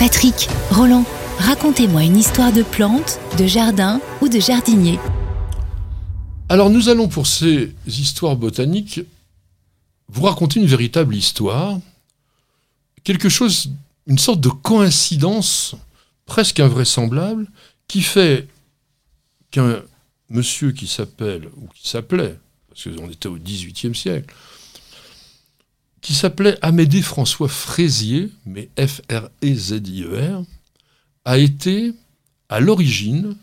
Patrick, Roland, racontez-moi une histoire de plante, de jardin ou de jardinier. Alors nous allons pour ces histoires botaniques vous raconter une véritable histoire, quelque chose, une sorte de coïncidence presque invraisemblable qui fait qu'un monsieur qui s'appelle, ou qui s'appelait, parce qu'on était au XVIIIe siècle, qui s'appelait Amédée François Fraisier, mais F-R-E-Z-I-E-R, a été à l'origine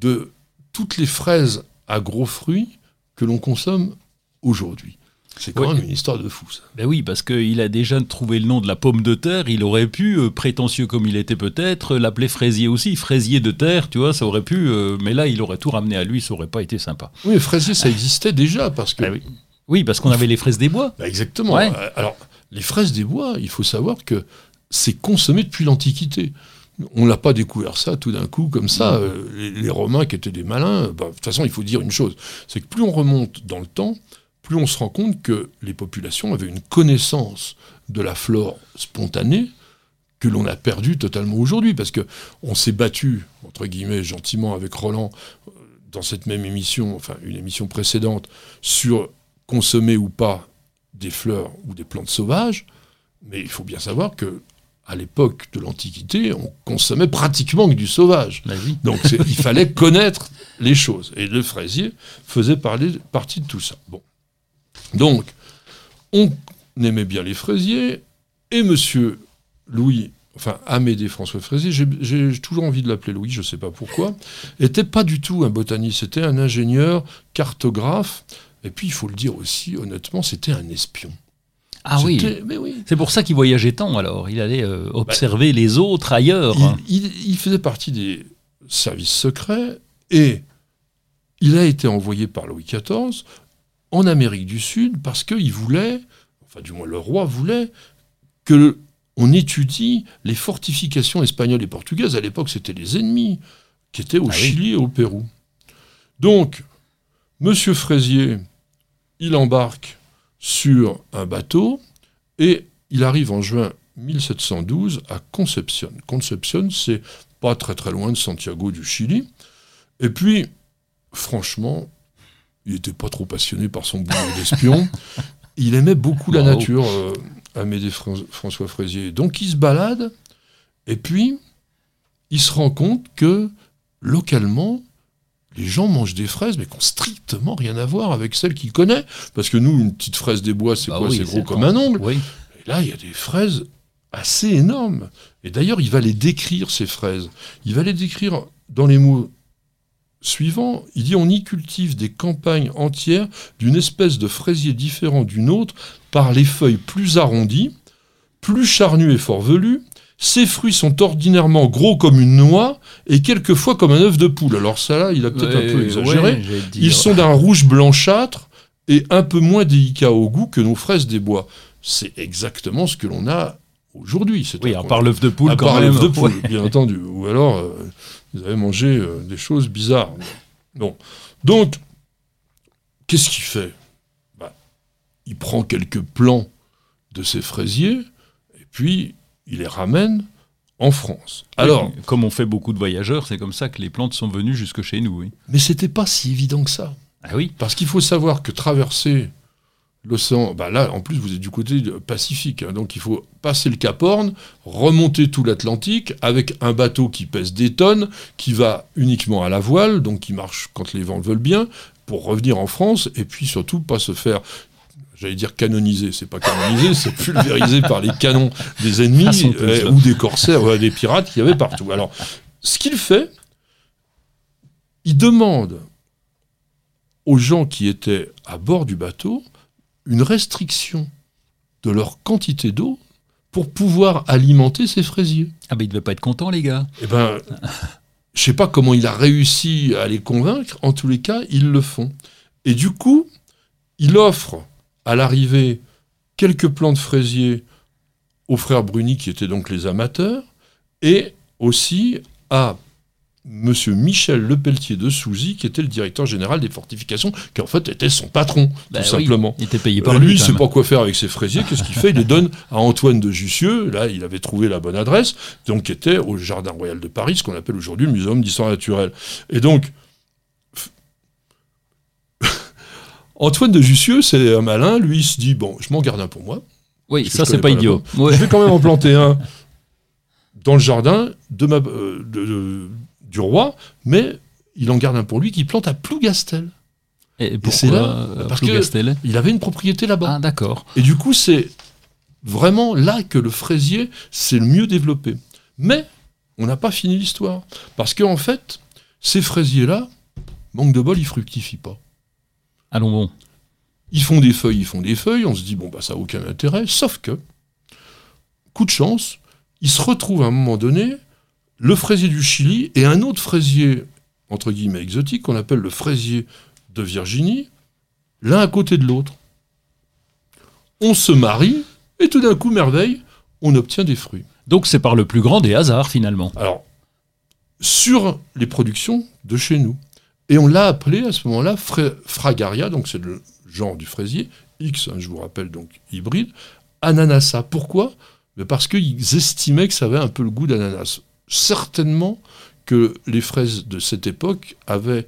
de toutes les fraises à gros fruits que l'on consomme aujourd'hui. C'est quand même une histoire de fou, ça. Ben oui, parce qu'il a déjà trouvé le nom de la pomme de terre. Il aurait pu, euh, prétentieux comme il était peut-être, l'appeler fraisier aussi. Fraisier de terre, tu vois, ça aurait pu. Euh, mais là, il aurait tout ramené à lui, ça aurait pas été sympa. Oui, fraisier, ça existait déjà, parce que. Ben oui. Oui. parce qu'on avait les fraises des bois. Ben exactement. Euh, alors, les fraises des bois, il faut savoir que c'est consommé depuis l'Antiquité. On n'a pas découvert ça tout d'un coup comme ça. Les, Romains qui étaient des malins, de toute façon, il faut dire une chose, c'est que plus on remonte dans le temps, plus on se rend compte que les populations avaient une connaissance de la flore spontanée que l'on a perdue totalement aujourd'hui, parce que on s'est battu, entre guillemets, gentiment avec Roland, euh, dans cette même émission, enfin une émission précédente, sur consommer ou pas des fleurs ou des plantes sauvages, mais il faut bien savoir que à l'époque de l'Antiquité, on consommait pratiquement que du sauvage. Donc il fallait connaître les choses. Et le fraisier faisait partie de tout ça. Bon. Donc, on aimait bien les fraisiers, et monsieur Louis, enfin Amédée François Fraisier, j'ai toujours envie de l'appeler Louis, je ne sais pas pourquoi, n'était pas du tout un botaniste, c'était un ingénieur, cartographe, et puis il faut le dire aussi, honnêtement, c'était un espion. Ah oui. C'est pour ça qu'il voyageait tant alors. Il allait euh, observer les autres ailleurs. il, faisait partie des services secrets et il a été envoyé par Louis XIV en Amérique du Sud parce qu'il voulait, enfin du moins le roi voulait, que on étudie les fortifications espagnoles et portugaises. À l'époque, c'était les ennemis qui étaient au ah Chili et au Pérou. Donc, Monsieur Fraisier, il embarque sur un bateau et il arrive en juin 1712 à Concepción. Concepción, c'est pas très très loin de Santiago du Chili. Et puis, franchement, il n'était pas trop passionné par son boulot d'espion. il aimait beaucoup la nature, euh, Amédée François Fraisier. Donc il se balade, et puis il se rend compte que localement, les gens mangent des fraises, mais qui n'ont strictement rien à voir avec celles qu'il connaît. Parce que nous, une petite fraise des bois, c'est bah quoi C'est gros comme un ongle. Et là, il y a des fraises assez énormes. Et d'ailleurs, il va les décrire, ces fraises. Il va les décrire dans les mots suivant, il dit on y cultive des campagnes entières d'une espèce de fraisier différent d'une autre par les feuilles plus arrondies, plus charnues et fort velues. Ces fruits sont ordinairement gros comme une noix et quelquefois comme un œuf de poule. Alors ça là, il a peut-être un peu exagéré. Ils sont d'un rouge blanchâtre et un peu moins délicat au goût que nos fraises des bois. C'est exactement ce que l'on a aujourd'hui. Oui, à part l'œuf de poule à quand part l'œuf de poule, bien entendu. Ou alors, euh, vous avez mangé euh, des choses bizarres. Bon. Donc, qu'est-ce qu'il fait? Bah, Il prend quelques plants de ces fraisiers et puis il les ramène en France. Alors, comme on fait beaucoup de voyageurs, c'est comme ça que les plantes sont venues jusque chez nous. Oui. Mais c'était pas si évident que ça. Ah oui. Parce qu'il faut savoir que traverser l'océan, bah là, en plus, vous êtes du côté Pacifique, hein, donc il faut passer le Cap Horn, remonter tout l'Atlantique avec un bateau qui pèse des tonnes, qui va uniquement à la voile, donc qui marche quand les vents veulent bien, pour revenir en France, et puis surtout pas se faire j'allais dire canoniser, c'est pas canoniser, c'est pulvérisé par les canons des ennemis euh, ou des corsaires ou des pirates qu'il y avait partout. Alors, ce qu'il fait, il demande aux gens qui étaient à bord du bateau une restriction de leur quantité d'eau pour pouvoir alimenter ses fraisiers. Ah ben il ne devait pas être content les gars. Eh ben, je sais pas comment il a réussi à les convaincre, en tous les cas, ils le font. Et du coup, il offre à l'arrivée quelques plants de fraisiers aux frères Bruni, qui étaient donc les amateurs, et aussi à Monsieur Michel Lepelletier de Souzy, qui était le directeur général des fortifications, qui en fait était son patron, Bah tout oui, simplement. Il était payé par Euh, lui. lui, il quand sait pas quoi faire avec ses fraisiers. Qu'est-ce qu'il fait? Il les donne à Antoine de Jussieu. Là, il avait trouvé la bonne adresse, donc qui était au Jardin Royal de Paris, ce qu'on appelle aujourd'hui le Muséum d'histoire naturelle. Et donc, Antoine de Jussieu, c'est un malin. Lui, il se dit bon, je m'en garde un pour moi. Oui, ça c'est pas pas idiot. Ouais. Je vais quand même en planter un dans le jardin de ma, euh, de- de- du roi, mais il en garde un pour lui qu'il plante à Plougastel. Et c'est là, parce que- Il avait une propriété là-bas. Ah d'accord. Et du coup, c'est vraiment là que le fraisier s'est le mieux développé. Mais on n'a pas fini l'histoire. Parce qu'en fait, ces fraisiers-là, manque de bol, ils fructifient pas. Allons bon. Ils font des feuilles, ils font des feuilles, on se dit, bon, bah ça n'a aucun intérêt, sauf que, coup de chance, il se retrouve à un moment donné, le fraisier du Chili et un autre fraisier, entre guillemets, exotique, qu'on appelle le fraisier de Virginie, l'un à côté de l'autre. On se marie, et tout d'un coup, merveille, on obtient des fruits. Donc c'est par le plus grand des hasards finalement. Alors, sur les productions de chez nous. Et on l'a appelé à ce moment-là fra- Fragaria, donc c'est le genre du fraisier, X, hein, je vous rappelle, donc hybride, Ananassa. Pourquoi? Parce qu'ils estimaient que ça avait un peu le goût d'ananas. Certainement que les fraises de cette époque avaient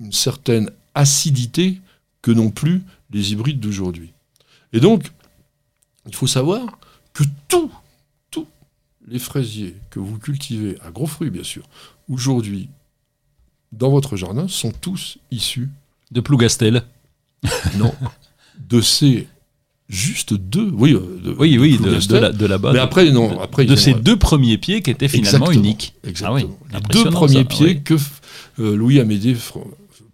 une certaine acidité que n'ont plus les hybrides d'aujourd'hui. Et donc, il faut savoir que tous, tous les fraisiers que vous cultivez, à gros fruits bien sûr, aujourd'hui, dans votre jardin, sont tous issus, De Plougastel. non, de ces juste deux, oui, euh, de, Oui, oui, de, de, la, de là-bas. Mais de- après, non, de, après, de ces ont- deux premiers pieds qui étaient finalement Exactement, uniques. Exactement. Ah oui, les deux premiers ça, pieds oui. que euh, Louis Amédée. Fr-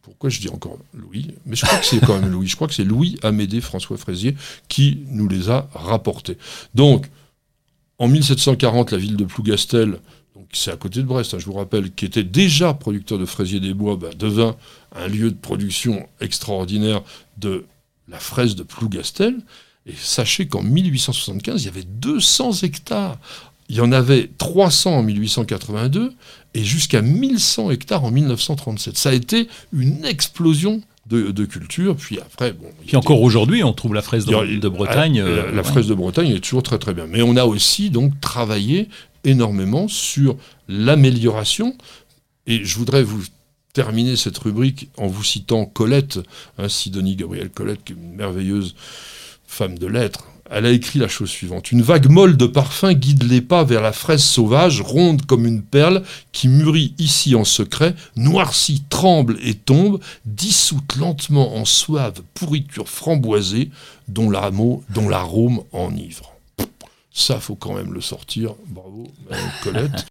Pourquoi je dis encore Louis Mais je crois que c'est quand même Louis. Je crois que c'est Louis Amédée François Fraisier qui nous les a rapportés. Donc, en 1740, la ville de Plougastel, c'est à côté de Brest, hein, je vous rappelle, qui était déjà producteur de fraisiers des bois, bah, devint un lieu de production extraordinaire de la fraise de Plougastel. Et sachez qu'en 1875, il y avait 200 hectares. Il y en avait 300 en 1882 et jusqu'à 1100 hectares en 1937. Ça a été une explosion de, de culture. Puis après, bon. Puis encore aujourd'hui, on trouve la fraise a- de, Bretagne. la, euh, la ouais. fraise de Bretagne est toujours très très bien. Mais on a aussi donc travaillé énormément sur l'amélioration. Et je voudrais vous terminer cette rubrique en vous citant Colette, hein, Sidonie Gabrielle Colette, qui est une merveilleuse femme de lettres. Elle a écrit la chose suivante. Une vague molle de parfum guide les pas vers la fraise sauvage, ronde comme une perle, qui mûrit ici en secret, noircit, tremble et tombe, dissoute lentement en suave pourriture framboisée, dont l'arôme, dont l'arôme enivre. Ça, faut quand même le sortir. Bravo, Madame Colette.